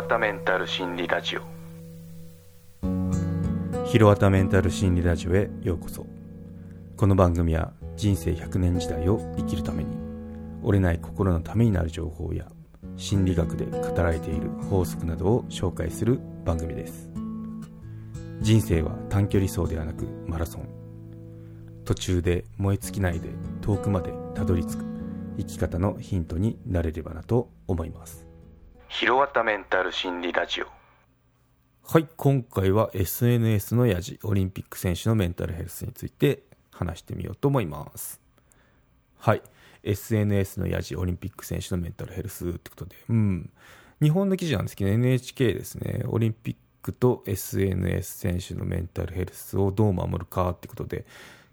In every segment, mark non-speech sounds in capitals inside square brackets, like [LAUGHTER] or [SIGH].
わたメンタル心理ラジオ。ひろわたメンタル心理ラジオへようこそ。この番組は人生100年時代を生きるために折れない心のためになる情報や心理学で語られている法則などを紹介する番組です。人生は短距離走ではなくマラソン。途中で燃え尽きないで遠くまでたどり着く生き方のヒントになれればなと思います。ひろわたメンタル心理ラジオ。はい今回は SNS のやじオリンピック選手のメンタルヘルスについて話してみようと思います。はい SNS のやじオリンピック選手のメンタルヘルスってことでうん。日本の記事なんですけど NHK ですね。オリンピックと SNS 選手のメンタルヘルスをどう守るかってことで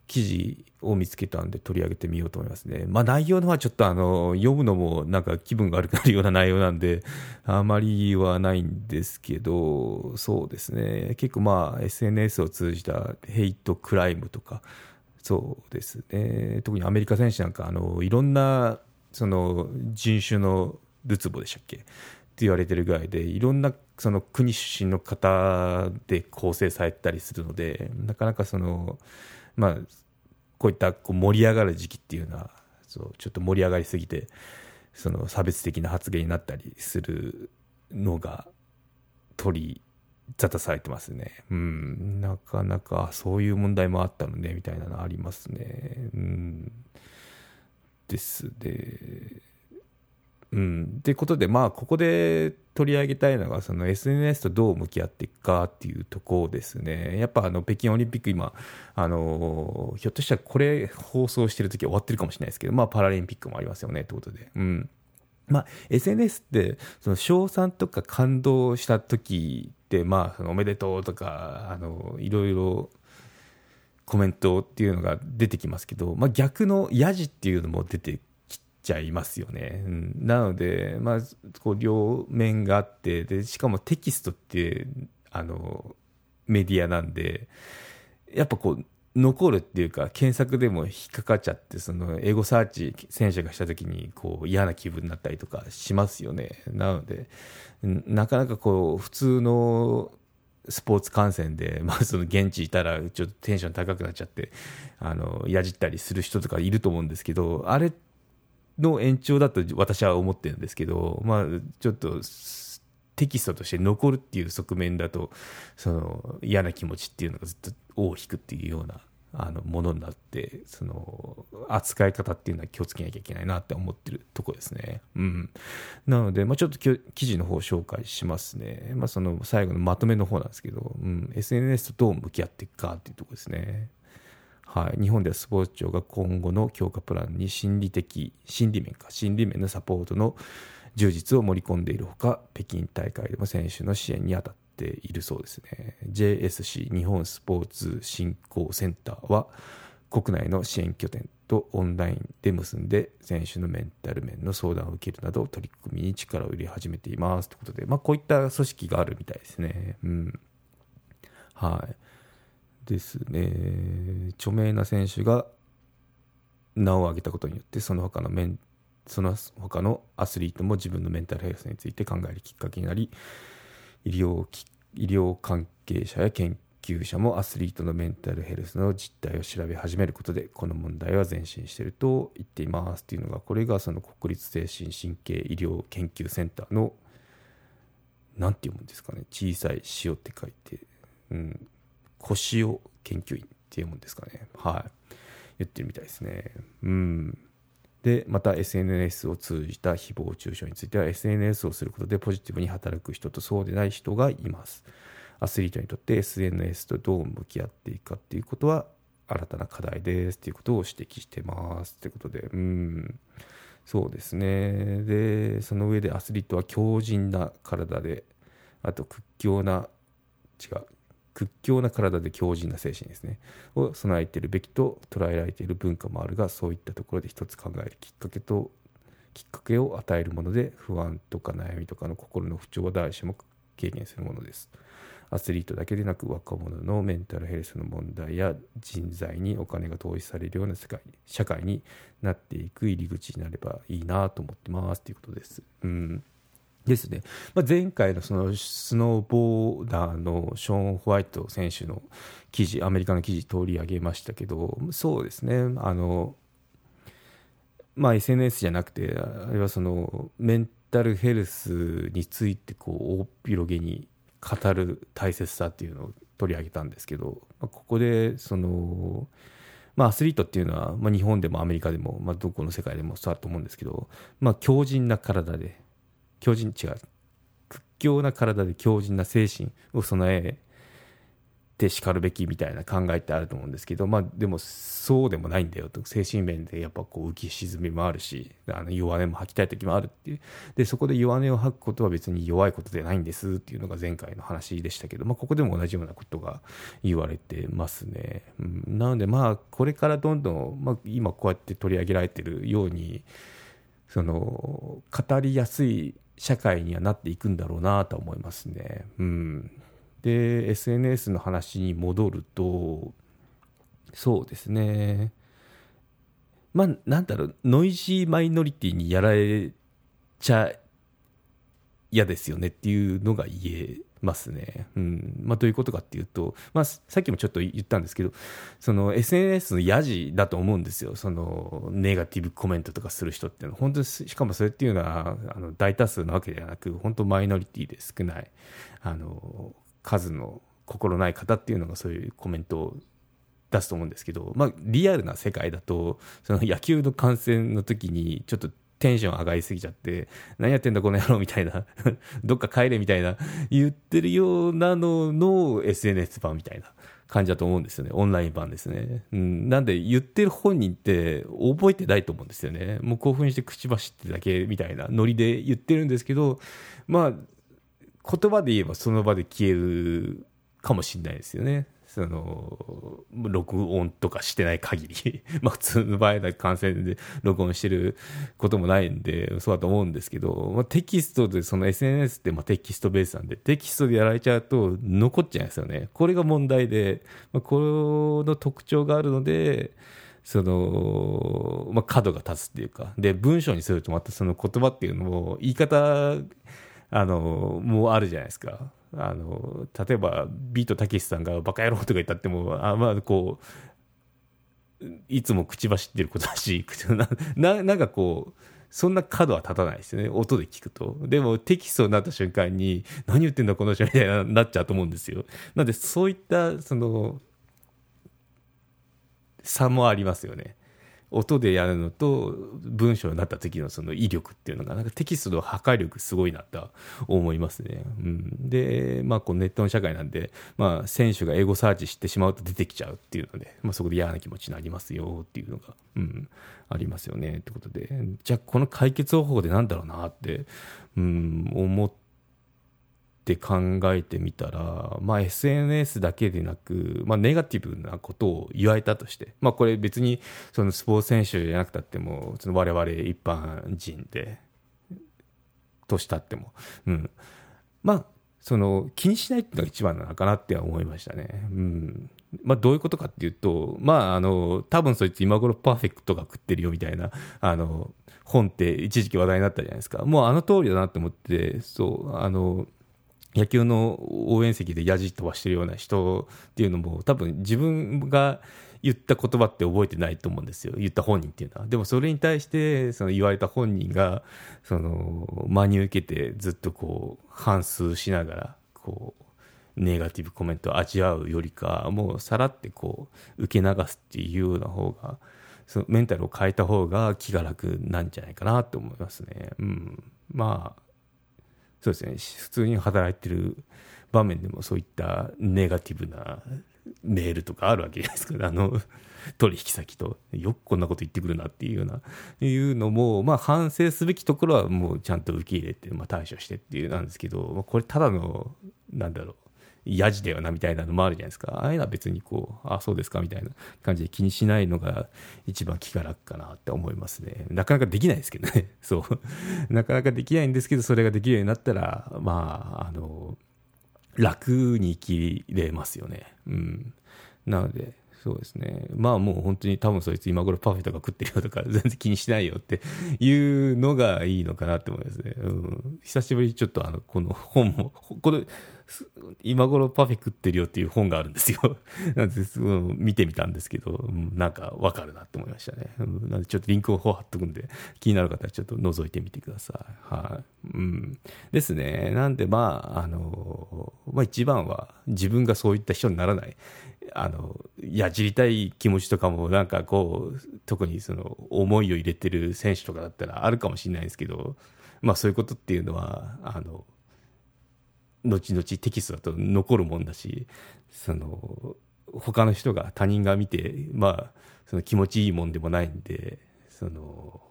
記事を見つけたんで取り上げてみようと思いますね。まあ内容のはちょっとあの読むのもなんか気分が悪くなるような内容なんであまりはないんですけどそうですね。結構まあ SNS を通じたヘイトクライムとかそうですね。特にアメリカ選手なんかあのいろんなその人種のるつぼでしたっけ？って言われてるぐらいでいろんなその国出身の方で構成されたりするのでなかなかそのまあ、こういったこう盛り上がる時期っていうのはそうちょっと盛り上がりすぎてその差別的な発言になったりするのが取り沙汰されてますね。うん、なかなかそういう問題もあったのねみたいなのありますね。うん、ですでうん、ってことで、まあ、ここで取り上げたいのが、その SNS とどう向き合っていくかっていうところですね。やっぱあの北京オリンピック、今、あのひょっとしたらこれ放送してる時は終わってるかもしれないですけど、まあ、パラリンピックもありますよねってことで。うんまあ、SNS ってその賞賛とか感動した時って、まあ、おめでとうとかあのいろいろコメントっていうのが出てきますけど、まあ、逆のヤジっていうのも出てちゃいますよね。うん、なので、まあ、こう両面があってでしかもテキストってあのメディアなんでやっぱこう残るっていうか検索でも引っかかっちゃってそのエゴサーチ選手がした時にこう嫌な気分になったりとかしますよね。なのでなかなかこう普通のスポーツ観戦で、まあ、その現地いたらちょっとテンション高くなっちゃってあのやじったりする人とかいると思うんですけどあれっての延長だと私は思ってるんですけど、まあ、ちょっとテキストとして残るっていう側面だとその嫌な気持ちっていうのがずっと尾を引くっていうようなあのものになってその扱い方っていうのは気をつけなきゃいけないなって思ってるとこですね。うん、なので、まあ、ちょっと記事の方を紹介しますね。まあ、その最後のまとめの方なんですけど、うん、SNS とどう向き合っていくかっていうとこですね。はい、日本ではスポーツ庁が今後の強化プランに心理的心理面か心理面のサポートの充実を盛り込んでいるほか北京大会でも選手の支援に当たっているそうですね。JSC 日本スポーツ振興センターは国内の支援拠点とオンラインで結んで選手のメンタル面の相談を受けるなど取り組みに力を入れ始めています。ということで、まあ、こういった組織があるみたいですね。うん。はい。ですね。著名な選手が名を挙げたことによってその他のメンその他のアスリートも自分のメンタルヘルスについて考えるきっかけになり医療医療関係者や研究者もアスリートのメンタルヘルスの実態を調べ始めることでこの問題は前進していると言っていますというのがこれがその国立精神神経医療研究センターの何て読むんですかね小さい塩って書いて、うん、腰を研究員っていうもんですかね。はい。言ってるみたいですね。うん。で、また SNS を通じた誹謗中傷については SNS をすることでポジティブに働く人とそうでない人がいます。アスリートにとって SNS とどう向き合っていくかっていうことは新たな課題ですっていうことを指摘してますってことで、うん。そうですね。で、その上でアスリートは強靭な体で、あと屈強な、違う、屈強な体で強靭な精神ですね。を備えているべきと捉えられている文化もあるがそういったところで一つ考えるきっかけときっかけを与えるもので不安とか悩みとかの心の不調は誰しも軽減するものです。アスリートだけでなく若者のメンタルヘルスの問題や人材にお金が投資されるような世界社会になっていく入り口になればいいなと思ってます。ということです。うん。ですね、まあ、前回のそのスノーボーダーのショーン・ホワイト選手の記事、アメリカの記事取り上げましたけど、そうですね、あのまあ、SNS じゃなくて、あれはそのメンタルヘルスについてこう大広げに語る大切さっていうのを取り上げたんですけど、まあ、ここでその、まあ、アスリートっていうのは、まあ、日本でもアメリカでも、まあ、どこの世界でもそうだと思うんですけど、まあ、強靭な体で強靭違う屈強な体で強靭な精神を備えてしかるべきみたいな考えってあると思うんですけど、まあ、でもそうでもないんだよと。精神面でやっぱこう浮き沈みもあるしあの弱音も吐きたい時もあるっていう。でそこで弱音を吐くことは別に弱いことではないんですっていうのが前回の話でしたけど、まあ、ここでも同じようなことが言われてますね、うん、なのでまあこれからどんどん、まあ、今こうやって取り上げられてるようにその語りやすい社会にはなっていくんだろうなと思いますね。うん、で SNS の話に戻るとそうですねまあなんだろうノイジーマイノリティにやられちゃ嫌ですよねっていうのが言えますね。うん。まあ、どういうことかっていうと、まあ、さっきもちょっと言ったんですけどその SNS のやじだと思うんですよ。そのネガティブコメントとかする人っていうの。は本当にしかもそれっていうのはあの大多数なわけではなく本当マイノリティで少ない。あの数の心ない方っていうのがそういうコメントを出すと思うんですけど、まあ、リアルな世界だとその野球の観戦の時にちょっとテンション上がりすぎちゃって何やってんだこの野郎みたいな [LAUGHS] どっか帰れみたいな言ってるようなのの SNS 版みたいな感じだと思うんですよね。オンライン版ですね、うん、なんで言ってる本人って覚えてないと思うんですよね。もう興奮して口走ってだけみたいなノリで言ってるんですけどまあ言葉で言えばその場で消えるかもしれないですよね。その録音とかしてない限り [LAUGHS] まあ普通の場合は感染で録音してることもないんでそうだと思うんですけど、まあ、テキストでその SNS ってまあテキストベースなんでテキストでやられちゃうと残っちゃうんですよね。これが問題で、まあ、この特徴があるのでその、まあ、角が立つっていうかで文章にするとまたその言葉っていうのも言い方あのもうあるじゃないですか。あの例えばビートたけしさんが「バカ野郎」とか言ったってもあまあこういつも口走ってることだしななんかこうそんな角は立たないですよね。音で聞くと。でもテキストになった瞬間に何言ってんだこの人みたいななっちゃうと思うんですよ。なのでそういったその差もありますよね。音でやるのと文章になった時のその威力っていうのがなんかテキストの破壊力すごいなと思いますね。うん、で、まあ、こうネットの社会なんで、まあ、選手が英語サーチしてしまうと出てきちゃうっていうので、まあ、そこで嫌な気持ちになりますよっていうのが、うん、ありますよねってことでじゃあこの解決方法でなんだろうなって、うん、思って。って考えてみたら、まあ、SNS だけでなく、まあ、ネガティブなことを言われたとして、まあ、これ別にそのスポーツ選手じゃなくたってもその我々一般人でとしたっても、うん、まあその気にしないっていうのが一番なのかなって思いましたね。うん。まあ、どういうことかっていうと、まあ、あの多分そいつ今頃パーフェクトが食ってるよみたいなあの本って一時期話題になったじゃないですか。もうあの通りだなって思ってそうあの野球の応援席でやじ飛ばしてるような人っていうのも多分自分が言った言葉って覚えてないと思うんですよ。言った本人っていうのは。でもそれに対してその言われた本人がその真に受けてずっとこう反芻しながらこうネガティブコメントを味わうよりかもうさらってこう受け流すっていうような方がそのメンタルを変えた方が気が楽なんじゃないかなと思いますね。うん、まあそうですね。普通に働いてる場面でもそういったネガティブなメールとかあるわけじゃないですか。あの取引先と。よくこんなこと言ってくるなっていうような。いうのもまあ反省すべきところはもうちゃんと受け入れて、まあ、対処してっていうなんですけどこれただのなんだろう。やじだよなみたいなのもあるじゃないですかああいうのは別にこうああそうですかみたいな感じで気にしないのが一番気が楽かなって思いますねなかなかできないですけどね [LAUGHS] そうなかなかできないんですけどそれができるようになったらまああの楽に生きれますよねうんなのでそうですね。まあもう本当に多分そいつ今頃パフェとか食ってるよとか全然気にしないよっていうのがいいのかなって思いますね。うん。久しぶりにちょっとあの、この本も、この、今頃パフェ食ってるよっていう本があるんですよ。[LAUGHS] なんで、見てみたんですけど、なんかわかるなって思いましたね。なんでちょっとリンクを貼っとくんで、気になる方はちょっと覗いてみてください。はい。うん。ですね。なんでまあ、あの、まあ一番は自分がそういった人にならない。あの、やじりたい気持ちとかもなんかこう、特にその思いを入れてる選手とかだったらあるかもしれないですけど、まあそういうことっていうのは、あの、後々テキストだと残るもんだしその他の人が他人が見てまあその気持ちいいもんでもないんでその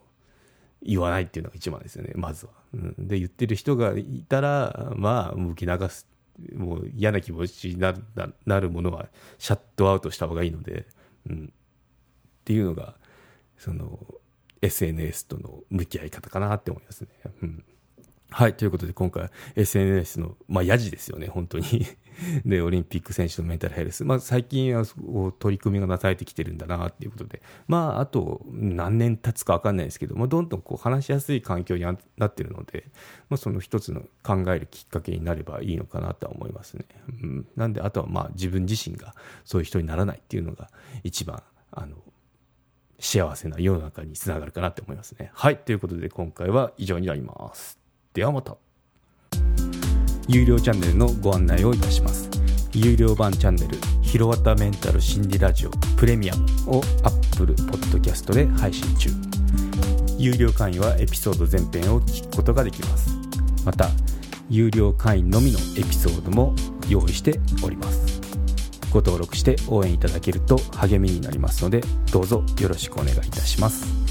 言わないっていうのが一番ですよねまずは。うん、で言ってる人がいたらまあ受け流すもう嫌な気持ちになるなるものはシャットアウトした方がいいので、うん、っていうのがその SNS との向き合い方かなって思いますね。うんはい。ということで、今回、SNS の、まあ、やじですよね、本当に。[LAUGHS] で、オリンピック選手のメンタルヘルス。まあ、最近は、取り組みがなされてきてるんだな、っていうことで。まあ、あと、何年経つかわかんないですけど、まあ、どんどんこう、話しやすい環境になってるので、まあ、その一つの考えるきっかけになればいいのかなとは思いますね。うん。なんで、あとは、まあ、自分自身がそういう人にならないっていうのが、一番、あの、幸せな世の中につながるかなって思いますね。はい。ということで、今回は以上になります。ではまた。有料チャンネルのご案内をいたします。有料版チャンネル「ひろわたメンタル心理ラジオプレミアム」を Apple Podcast で配信中。有料会員はエピソード全編を聞くことができます。また有料会員のみのエピソードも用意しております。ご登録して応援いただけると励みになりますのでどうぞよろしくお願いいたします。